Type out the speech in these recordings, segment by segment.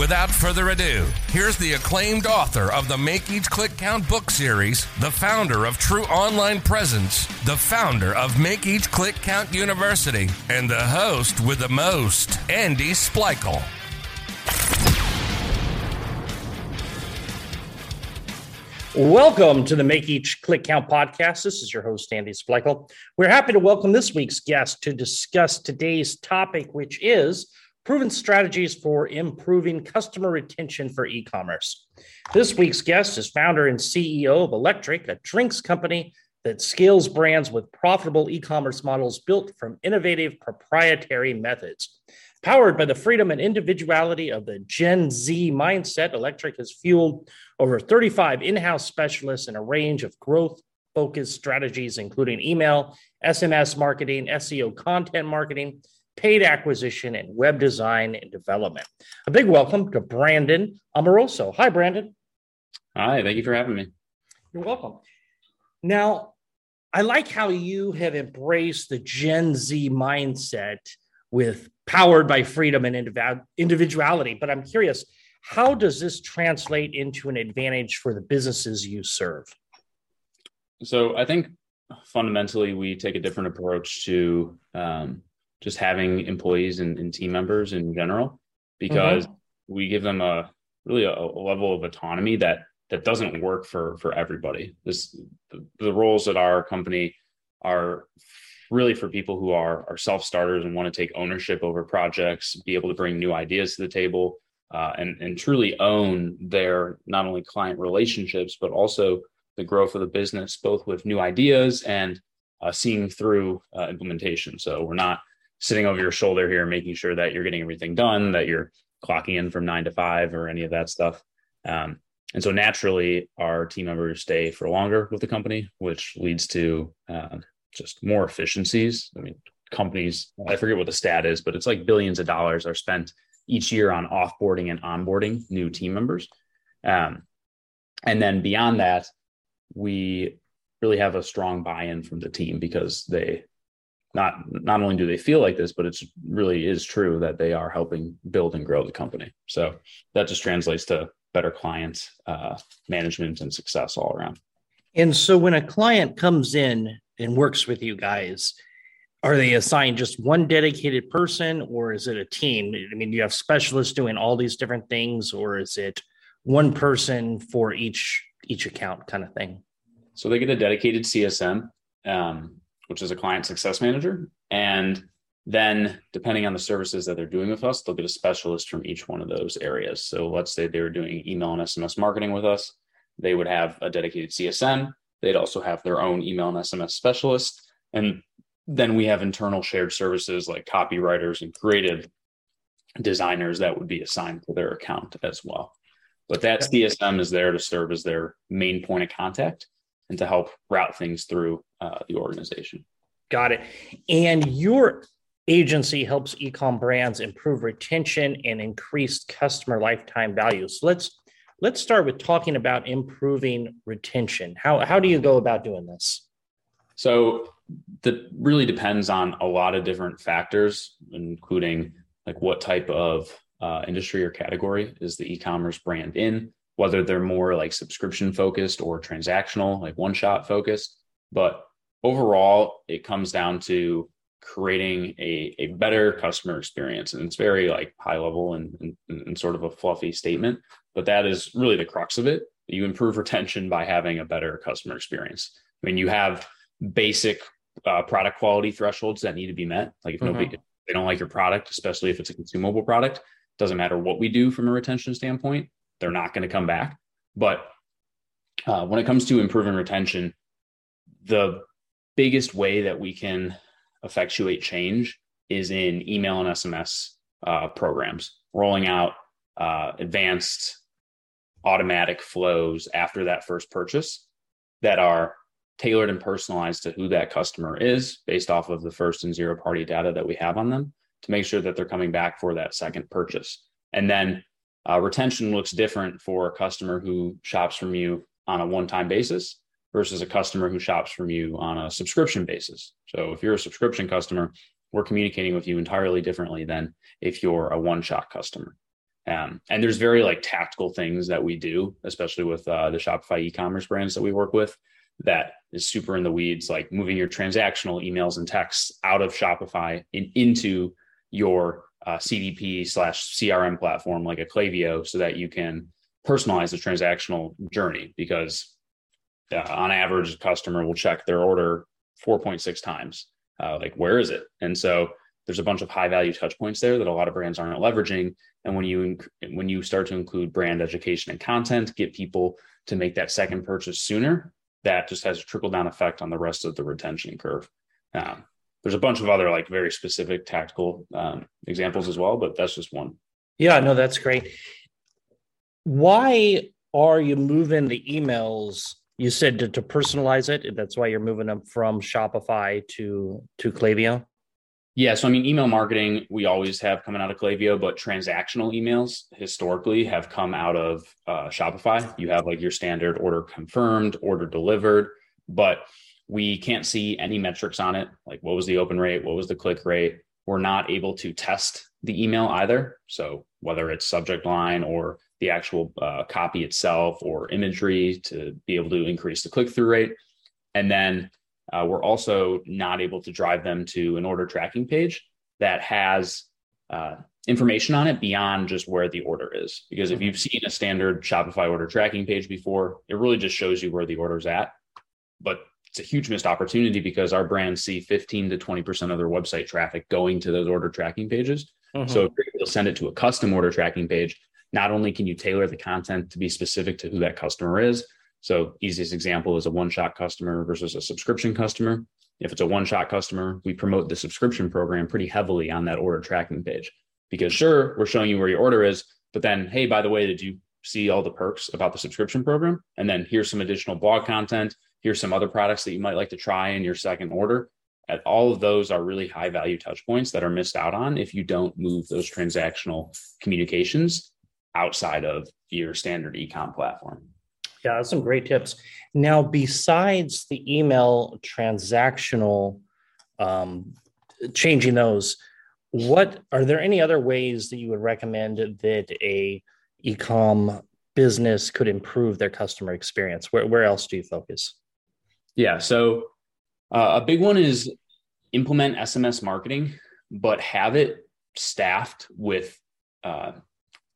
Without further ado, here's the acclaimed author of the Make Each Click Count book series, the founder of True Online Presence, the founder of Make Each Click Count University, and the host with the most, Andy Splichal. Welcome to the Make Each Click Count podcast. This is your host, Andy Splichal. We're happy to welcome this week's guest to discuss today's topic, which is proven strategies for improving customer retention for e commerce. This week's guest is founder and CEO of Electriq, a drinks company that scales brands with profitable e commerce models built from innovative proprietary methods. Powered by the freedom and individuality of the Gen Z mindset, Electriq has fueled over 35 in house specialists in a range of growth focused strategies, including email, SMS marketing, SEO content marketing, paid acquisition, and web design and development. A big welcome to Brandon Amoroso. Hi, Brandon. Hi, thank you for having me. You're welcome. Now, I like how you have embraced the Gen Z mindset with powered by freedom and individuality. But I'm curious, how does this translate into an advantage for the businesses you serve? So I think fundamentally we take a different approach to um, just having employees and, and team members in general because mm-hmm. we give them a really a, a, level of autonomy that that doesn't work for for everybody this the, the roles at our company are really for people who are are self starters and want to take ownership over projects be able to bring new ideas to the table uh, and and truly own their not only client relationships but also the growth of the business both with new ideas and uh, seeing through uh, implementation so we're not sitting over your shoulder here, making sure that you're getting everything done, that you're clocking in from nine to five or any of that stuff. Um, and so naturally, our team members stay for longer with the company, which leads to uh, just more efficiencies. I mean, companies, I forget what the stat is, but it's like billions of dollars are spent each year on offboarding and onboarding new team members. Um, and then beyond that, we really have a strong buy-in from the team because they not not only do they feel like this, but it's really is true that they are helping build and grow the company. So that just translates to better client uh, management and success all around. And so when a client comes in and works with you guys, are they assigned just one dedicated person or is it a team? I mean, you have specialists doing all these different things, or is it one person for each each account kind of thing? So they get a dedicated CSM. Um, which is a client success manager. And then, depending on the services that they're doing with us, they'll get a specialist from each one of those areas. So, let's say they were doing email and SMS marketing with us, they would have a dedicated CSM. They'd also have their own email and SMS specialist. And then we have internal shared services like copywriters and creative designers that would be assigned to their account as well. But that CSM is there to serve as their main point of contact and to help route things through uh, the organization. Got it. And your agency helps ecom brands improve retention and increase customer lifetime value. So let's let's start with talking about improving retention. How how do you go about doing this? So that really depends on a lot of different factors, including like what type of uh, industry or category is the e-commerce brand in whether they're more like subscription focused or transactional, like one shot focused. But overall, it comes down to creating a, a better customer experience. And it's very like high level and, and, and sort of a fluffy statement, but that is really the crux of it. You improve retention by having a better customer experience. I mean, you have basic uh, product quality thresholds that need to be met. Like if mm-hmm. nobody, if they don't like your product, especially if it's a consumable product, doesn't matter what we do from a retention standpoint, they're not going to come back. But uh, when it comes to improving retention, the biggest way that we can effectuate change is in email and SMS uh, programs, rolling out uh, advanced automatic flows after that first purchase that are tailored and personalized to who that customer is based off of the first and zero party data that we have on them to make sure that they're coming back for that second purchase. And then uh, retention looks different for a customer who shops from you on a one time basis versus a customer who shops from you on a subscription basis. So if you're a subscription customer, we're communicating with you entirely differently than if you're a one shot customer. Um, and there's very like tactical things that we do, especially with uh, the Shopify e-commerce brands that we work with, that is super in the weeds, like moving your transactional emails and texts out of Shopify and into your uh, CDP slash CRM platform like a Klaviyo, so that you can personalize the transactional journey. Because uh, on average, a customer will check their order 4.6 times. Uh, like, where is it? And so there's a bunch of high value touch points there that a lot of brands aren't leveraging. And when you when you start to include brand education and content, get people to make that second purchase sooner, that just has a trickle down effect on the rest of the retention curve. Um, there's a bunch of other like very specific tactical um, examples as well, but that's just one. Yeah, no, that's great. Why are you moving the emails? You said to, to personalize it. That's why you're moving them from Shopify to to Klaviyo. Yeah, so I mean, email marketing we always have coming out of Klaviyo, but transactional emails historically have come out of uh, Shopify. You have like your standard order confirmed, order delivered, but we can't see any metrics on it. Like what was the open rate? What was the click rate? We're not able to test the email either. So whether it's subject line or the actual uh, copy itself or imagery to be able to increase the click through rate. And then uh, we're also not able to drive them to an order tracking page that has uh, information on it beyond just where the order is. Because if mm-hmm. you've seen a standard Shopify order tracking page before, it really just shows you where the order's at. But it's a huge missed opportunity because our brands see 15 to 20% of their website traffic going to those order tracking pages. Mm-hmm. So if you're able to send it to a custom order tracking page, not only can you tailor the content to be specific to who that customer is, so easiest example is a one-shot customer versus a subscription customer. If it's a one-shot customer, we promote the subscription program pretty heavily on that order tracking page because sure, we're showing you where your order is, but then hey, by the way, did you see all the perks about the subscription program? And then here's some additional blog content. Here's some other products that you might like to try in your second order. And all of those are really high value touch points that are missed out on if you don't move those transactional communications outside of your standard ecom platform. Yeah, that's some great tips. Now, besides the email transactional, um, changing those, what are there any other ways that you would recommend that a ecom business could improve their customer experience? Where, where else do you focus? Yeah, so uh, a big one is implement SMS marketing, but have it staffed with uh,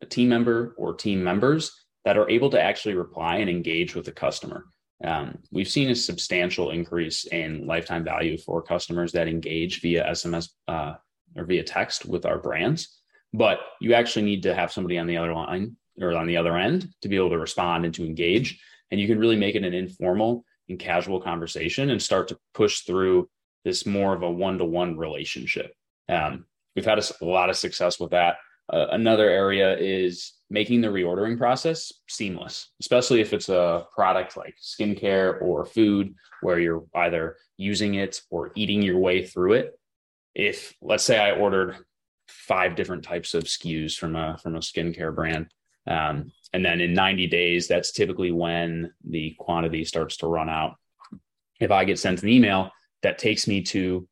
a team member or team members that are able to actually reply and engage with the customer. Um, we've seen a substantial increase in lifetime value for customers that engage via SMS uh, or via text with our brands. But you actually need to have somebody on the other line or on the other end to be able to respond and to engage. And you can really make it an informal and casual conversation and start to push through this more of a one to one relationship. Um, we've had a, a, lot of success with that. Uh, another area is making the reordering process seamless, especially if it's a product like skincare or food where you're either using it or eating your way through it. If let's say I ordered five different types of SKUs from a from a skincare brand, um, and then in 90 days, that's typically when the quantity starts to run out. If I get sent an email that takes me to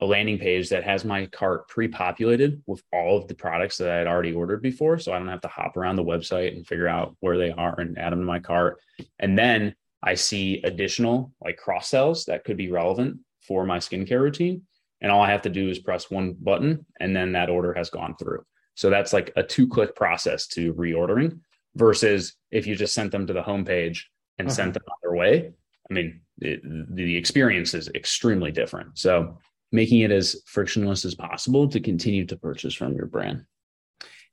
a landing page that has my cart pre-populated with all of the products that I had already ordered before. So I don't have to hop around the website and figure out where they are and add them to my cart. And then I see additional like cross sells that could be relevant for my skincare routine. And all I have to do is press one button and then that order has gone through. So that's like a two click process to reordering versus if you just sent them to the homepage and uh-huh. sent them on their way. I mean, it, the experience is extremely different. So making it as frictionless as possible to continue to purchase from your brand.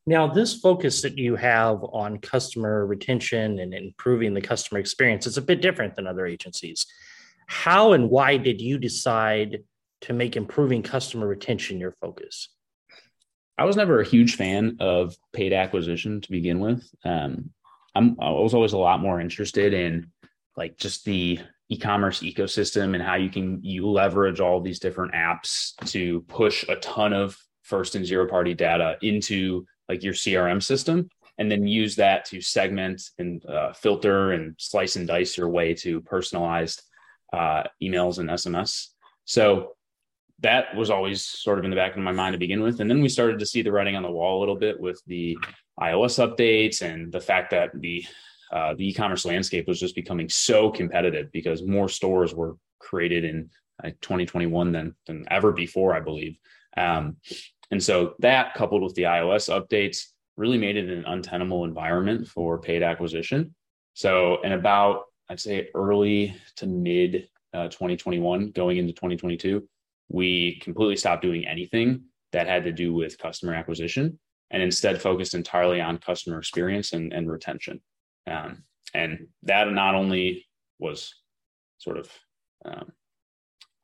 Now, this focus that you have on customer retention and improving the customer experience is a bit different than other agencies. How and why did you decide to make improving customer retention your focus? I was never a huge fan of paid acquisition to begin with. Um, I'm I was always a lot more interested in like just the e-commerce ecosystem and how you can you leverage all these different apps to push a ton of first and zero party data into like your CRM system and then use that to segment and uh, filter and slice and dice your way to personalized uh, emails and SMS. So that was always sort of in the back of my mind to begin with. And then we started to see the writing on the wall a little bit with the iOS updates and the fact that the uh, the e-commerce landscape was just becoming so competitive because more stores were created in like 2021 than than ever before, I believe. Um, and so that coupled with the iOS updates really made it an untenable environment for paid acquisition. So, in about I'd say early to mid uh, 2021, going into 2022, we completely stopped doing anything that had to do with customer acquisition and instead focused entirely on customer experience and, and retention. Um, and that not only was sort of um,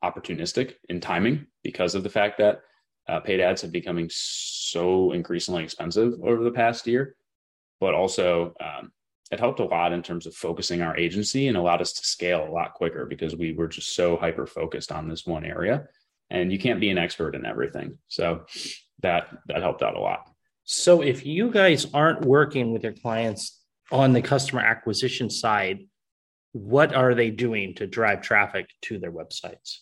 opportunistic in timing because of the fact that uh, paid ads have becoming so increasingly expensive over the past year, but also um, it helped a lot in terms of focusing our agency and allowed us to scale a lot quicker because we were just so hyper focused on this one area and you can't be an expert in everything so that that helped out a lot so if you guys aren't working with your clients on the customer acquisition side, what are they doing to drive traffic to their websites?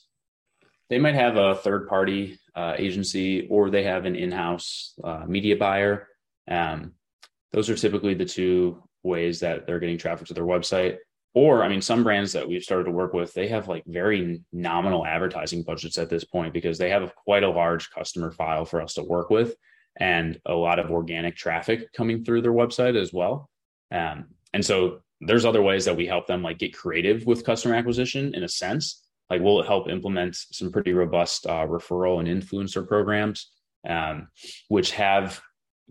They might have a third party uh, agency or they have an in house uh, media buyer. Um, those are typically the two ways that they're getting traffic to their website. Or, I mean, some brands that we've started to work with, they have like very nominal advertising budgets at this point because they have quite a large customer file for us to work with and a lot of organic traffic coming through their website as well. Um, and so there's other ways that we help them like get creative with customer acquisition in a sense. Like we'll help implement some pretty robust uh, referral and influencer programs, um, which have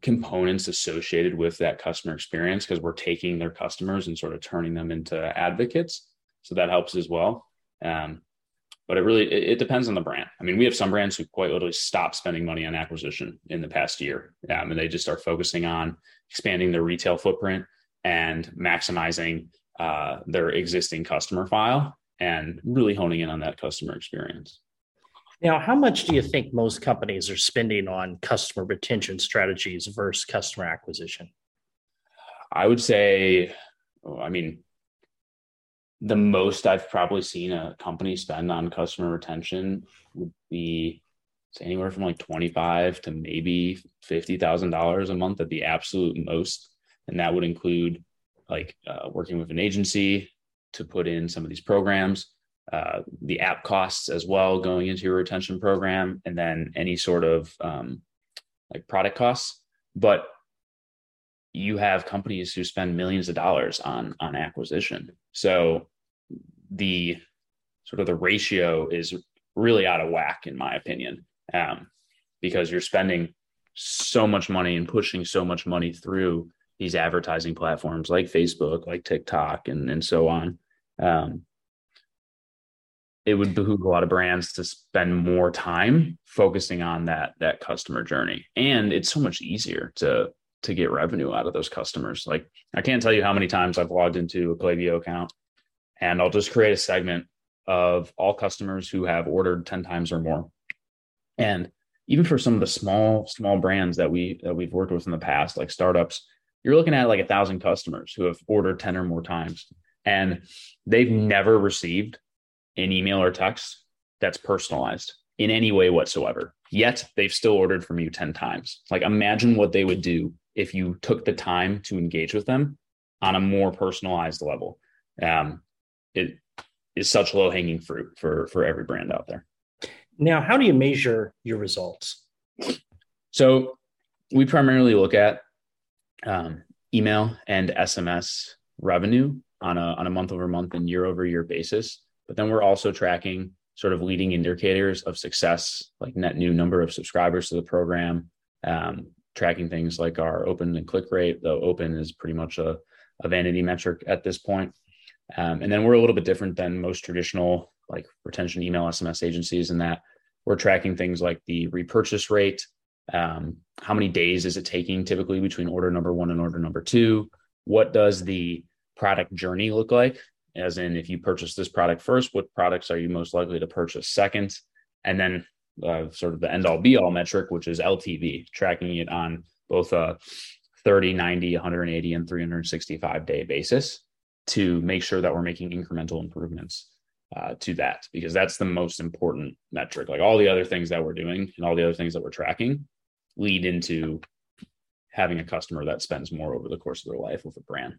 components associated with that customer experience because we're taking their customers and sort of turning them into advocates. So that helps as well. Um, but it really it, it, depends on the brand. I mean, we have some brands who quite literally stop spending money on acquisition in the past year, um, and they just start focusing on expanding their retail footprint and maximizing uh, their existing customer file and really honing in on that customer experience. Now, how much do you think most companies are spending on customer retention strategies versus customer acquisition? I would say, I mean, the most I've probably seen a company spend on customer retention would be anywhere from like 25 to maybe $50,000 a month at the absolute most and that would include like uh, working with an agency to put in some of these programs uh, the app costs as well going into your retention program and then any sort of um, like product costs but you have companies who spend millions of dollars on on acquisition so the sort of the ratio is really out of whack in my opinion um, because you're spending so much money and pushing so much money through these advertising platforms like Facebook, like TikTok, and and so on. Um, it would behoove a lot of brands to spend more time focusing on that that customer journey, and it's so much easier to to get revenue out of those customers. Like I can't tell you how many times I've logged into a Klaviyo account, and I'll just create a segment of all customers who have ordered ten times or more, and even for some of the small small brands that we that we've worked with in the past, like startups you're looking at like a thousand customers who have ordered 10 or more times. And they've never received an email or text that's personalized in any way whatsoever. Yet they've still ordered from you 10 times. Like imagine what they would do if you took the time to engage with them on a more personalized level. Um, it is such low hanging fruit for for every brand out there. Now, how do you measure your results? So we primarily look at um, email and SMS revenue on a on a month over month and year over year basis. But then we're also tracking sort of leading indicators of success, like net new number of subscribers to the program, um, tracking things like our open and click rate, though open is pretty much a, a vanity metric at this point. Um, and then we're a little bit different than most traditional like retention email SMS agencies in that we're tracking things like the repurchase rate, um, how many days is it taking typically between order number one and order number two what does the product journey look like? As in, if you purchase this product first, what products are you most likely to purchase second? And then uh, sort of the end all be all metric, which is LTV, tracking it on both a 30, 90, 180, and 365 day basis to make sure that we're making incremental improvements uh, to that because that's the most important metric. Like all the other things that we're doing and all the other things that we're tracking lead into having a customer that spends more over the course of their life with a brand.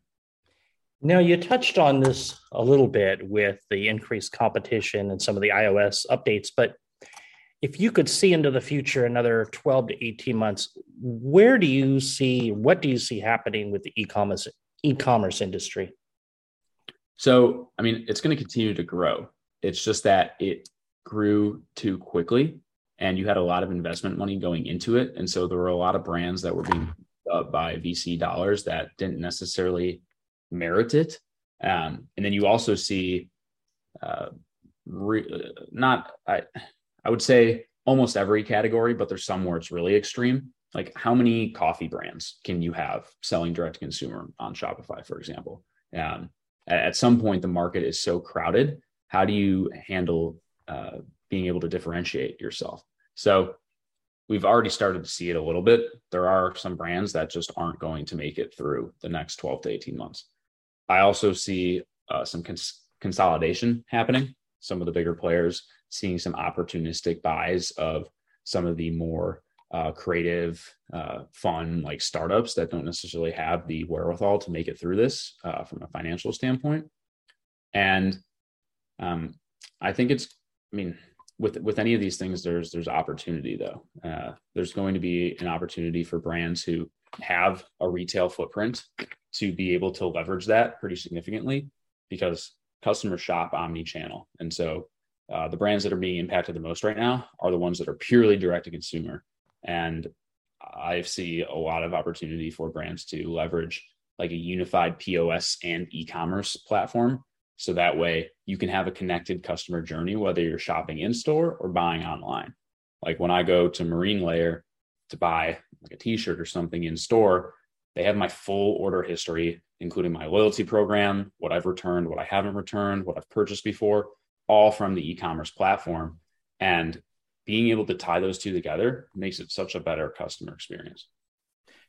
Now, you touched on this a little bit with the increased competition and some of the iOS updates, but if you could see into the future another 12 to 18 months, where do you see what do you see happening with the e-commerce e-commerce industry? So, I mean, it's going to continue to grow. It's just that it grew too quickly and you had a lot of investment money going into it. And so there were a lot of brands that were being up by VC dollars that didn't necessarily merit it. Um, and then you also see, uh, re- not, I, I would say almost every category, but there's some where it's really extreme. Like how many coffee brands can you have selling direct to consumer on Shopify, for example? Um, at some point the market is so crowded how do you handle uh, being able to differentiate yourself so we've already started to see it a little bit there are some brands that just aren't going to make it through the next 12 to 18 months i also see uh, some cons- consolidation happening some of the bigger players seeing some opportunistic buys of some of the more uh, creative, uh, fun like startups that don't necessarily have the wherewithal to make it through this uh, from a financial standpoint. And um, I think it's, I mean, with with any of these things, there's there's opportunity though. Uh, there's going to be an opportunity for brands who have a retail footprint to be able to leverage that pretty significantly because customers shop omni-channel, and so uh, the brands that are being impacted the most right now are the ones that are purely direct to consumer and I see a lot of opportunity for brands to leverage like a unified POS and e-commerce platform. So that way you can have a connected customer journey, whether you're shopping in store or buying online. Like when I go to Marine Layer to buy like a t-shirt or something in store, they have my full order history, including my loyalty program, what I've returned, what I haven't returned, what I've purchased before, all from the e-commerce platform. And being able to tie those two together makes it such a better customer experience.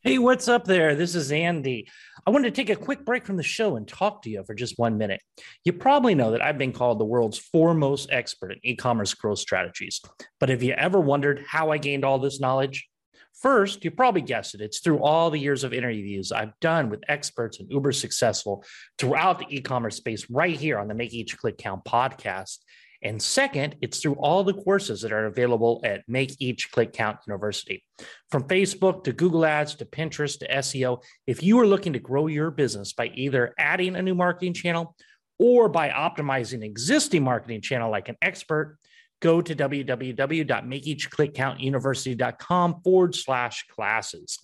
Hey, what's up there? This is Andy. I wanted to take a quick break from the show and talk to you for just one minute. You probably know that I've been called the world's foremost expert in e commerce growth strategies. But have you ever wondered how I gained all this knowledge? First, you probably guessed it. It's through all the years of interviews I've done with experts and uber successful throughout the e commerce space right here on the Make Each Click Count podcast. And second, it's through all the courses that are available at Make Each Click Count University. From Facebook to Google Ads to Pinterest to SEO, if you are looking to grow your business by either adding a new marketing channel or by optimizing existing marketing channel like an expert, go to www.makeeachclickcountuniversity.com forward slash classes.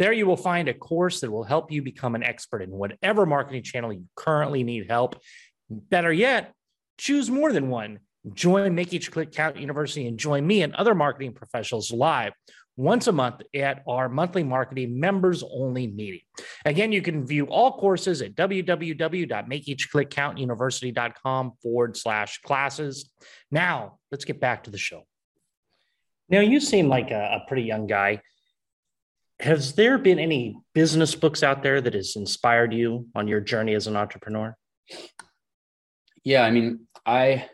There you will find a course that will help you become an expert in whatever marketing channel you currently need help. Better yet, choose more than one. Join Make Each Click Count University and join me and other marketing professionals live once a month at our monthly marketing members only meeting. Again, you can view all courses at www.makeeachclickcountuniversity.com forward slash classes. Now, let's get back to the show. Now, you seem like a, a pretty young guy. Has there been any business books out there that has inspired you on your journey as an entrepreneur? Yeah, I mean, I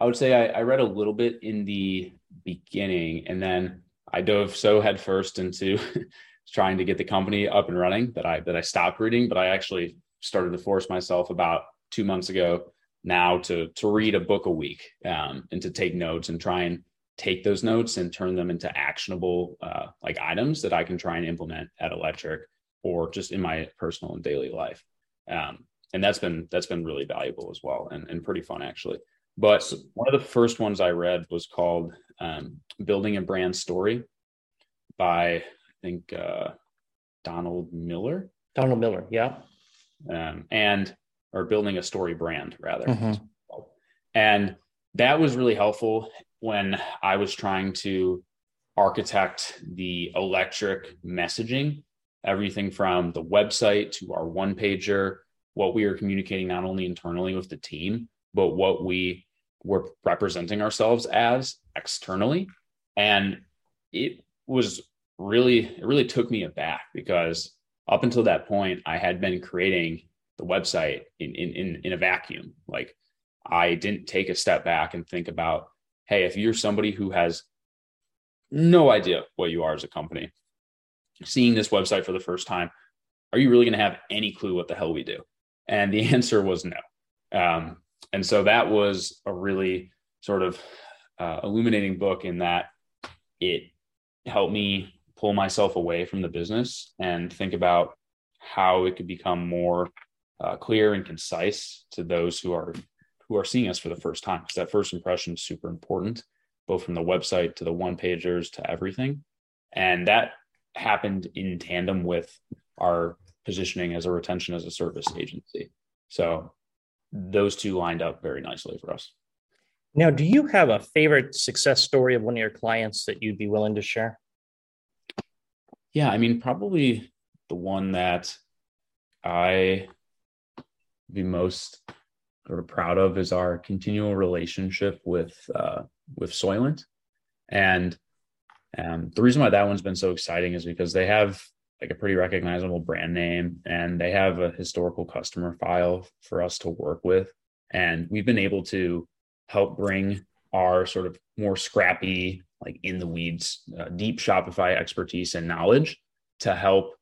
I would say I, I read a little bit in the beginning, and then I dove so headfirst into trying to get the company up and running that I that I stopped reading. But I actually started to force myself about two months ago now to to read a book a week um, and to take notes and try and take those notes and turn them into actionable uh, like items that I can try and implement at Electriq or just in my personal and daily life. Um, and that's been that's been really valuable as well and, and pretty fun actually but one of the first ones i read was called um, building a brand story by i think uh, donald miller. Donald miller yeah. Um, and or building a story brand rather. Mm-hmm. and that was really helpful when i was trying to architect the electriq messaging everything from the website to our one pager, what we are communicating not only internally with the team, but what we were representing ourselves as externally. And it was really, it really took me aback because up until that point, I had been creating the website in, in, in, in a vacuum. Like I didn't take a step back and think about, hey, if you're somebody who has no idea what you are as a company, seeing this website for the first time, are you really going to have any clue what the hell we do? And the answer was no. Um, and so that was a really sort of uh, illuminating book in that it helped me pull myself away from the business and think about how it could become more uh, clear and concise to those who are who are seeing us for the first time. Because that first impression is super important both from the website to the one pagers to everything. And that happened in tandem with our positioning as a retention as a service agency. So those two lined up very nicely for us. Now do you have a favorite success story of one of your clients that you'd be willing to share? Yeah i mean probably the one that i be most sort of proud of is our continual relationship with uh, with Soylent, and um, the reason why that one's been so exciting is because they have like a pretty recognizable brand name and they have a historical customer file for us to work with, and we've been able to help bring our sort of more scrappy, like in the weeds, uh, deep Shopify expertise and knowledge to help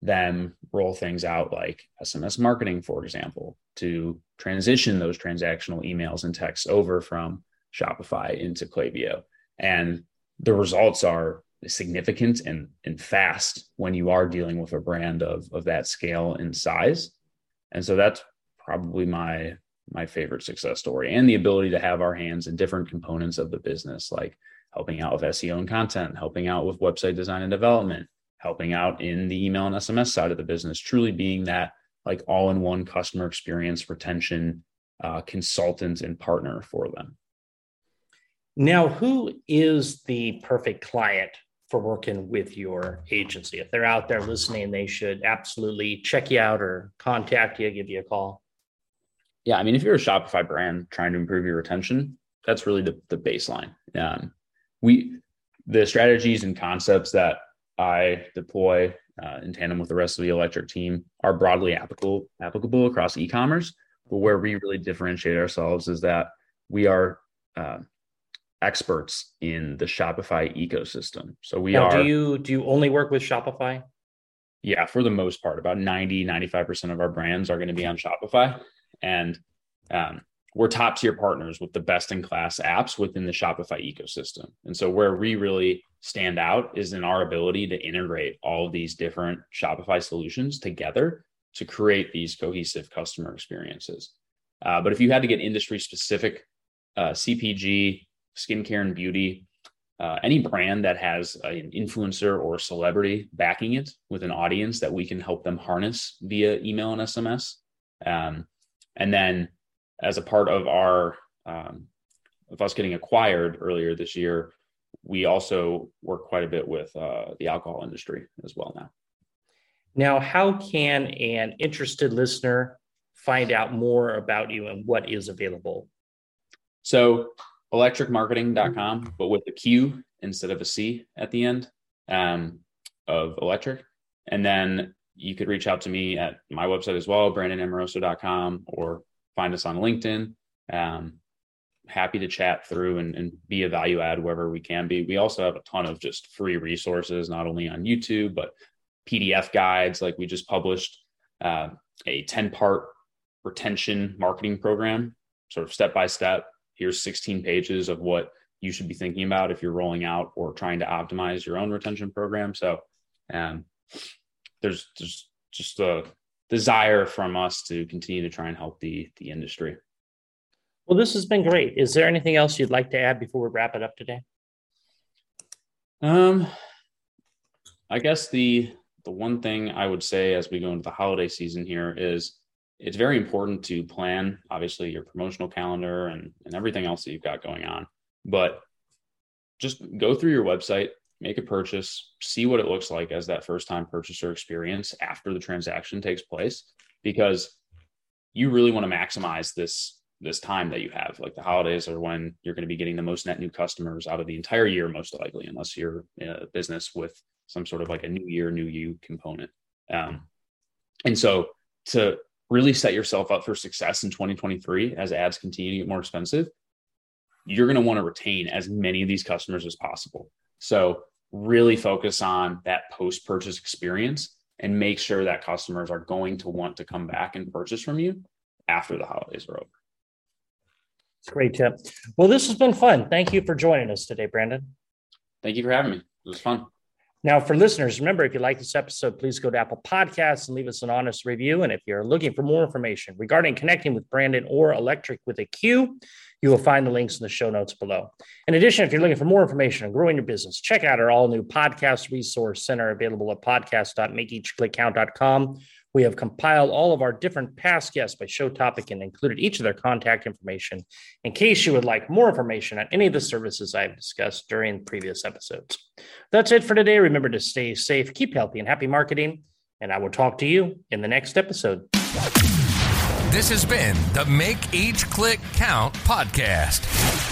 them roll things out like SMS marketing, for example, to transition those transactional emails and texts over from Shopify into Klaviyo. And the results are significant and, and fast when you are dealing with a brand of, of that scale and size. And so that's probably my my favorite success story and the ability to have our hands in different components of the business like helping out with SEO and content, helping out with website design and development, helping out in the email and SMS side of the business, truly being that like all in one customer experience retention uh, consultant and partner for them. Now, who is the perfect client for working with your agency? If they're out there listening, they should absolutely check you out or contact you, give you a call. Yeah, I mean, if you're a Shopify brand trying to improve your retention, that's really the, the baseline. Um, we the strategies and concepts that I deploy uh, in tandem with the rest of the electriq team are broadly applicable applicable across e-commerce. But where we really differentiate ourselves is that we are uh, experts in the Shopify ecosystem. So we now, are. Do you do you only work with Shopify? Yeah, for the most part, about 90, 95% of our brands are going to be on Shopify. And um, we're top tier partners with the best in class apps within the Shopify ecosystem. And so where we really stand out is in our ability to integrate all of these different Shopify solutions together to create these cohesive customer experiences. Uh, but if you had to get industry specific, uh, CPG, skincare and beauty, uh, any brand that has an influencer or celebrity backing it with an audience that we can help them harness via email and SMS. Um, and then as a part of our um, of us getting acquired earlier this year, we also work quite a bit with uh, the alcohol industry as well now. Now, how can an interested listener find out more about you and what is available? So, electricmarketing.com, but with a Q instead of a C at the end um, of electric. And then you could reach out to me at my website as well, brandonamoroso.com, or find us on LinkedIn. Um, happy to chat through and, and, be a value add wherever we can be. We also have a ton of just free resources, not only on YouTube, but PDF guides. Like we just published uh, a 10 part retention marketing program, sort of step by step. Here's 16 pages of what you should be thinking about if you're rolling out or trying to optimize your own retention program. So, um, there's just just a desire from us to continue to try and help the the industry. Well, this has been great. Is there anything else you'd like to add before we wrap it up today? Um, I guess the the one thing I would say as we go into the holiday season here is it's very important to plan obviously your promotional calendar and, and everything else that you've got going on but just go through your website make a purchase, see what it looks like as that first time purchaser experience after the transaction takes place, because you really want to maximize this this time that you have. Like the holidays are when you're going to be getting the most net new customers out of the entire year, most likely, unless you're a business with some sort of like a new year, new you component. Um, and so to really set yourself up for success in 2023 as ads continue to get more expensive, you're going to want to retain as many of these customers as possible. So really focus on that post purchase experience and make sure that customers are going to want to come back and purchase from you after the holidays are over. It's a great tip. Well, this has been fun. Thank you for joining us today, Brandon. Thank you for having me. It was fun. Now, for listeners, remember if you like this episode, please go to Apple Podcasts and leave us an honest review. And if you're looking for more information regarding connecting with Brandon or Electriq with a Q, you will find the links in the show notes below. In addition, if you're looking for more information on growing your business, check out our all new podcast resource center available at podcast.makeeachclickcount.com. We have compiled all of our different past guests by show topic and included each of their contact information in case you would like more information on any of the services I've discussed during previous episodes. That's it for today. Remember to stay safe, keep healthy, and happy marketing. And I will talk to you in the next episode. This has been the Make Each Click Count podcast.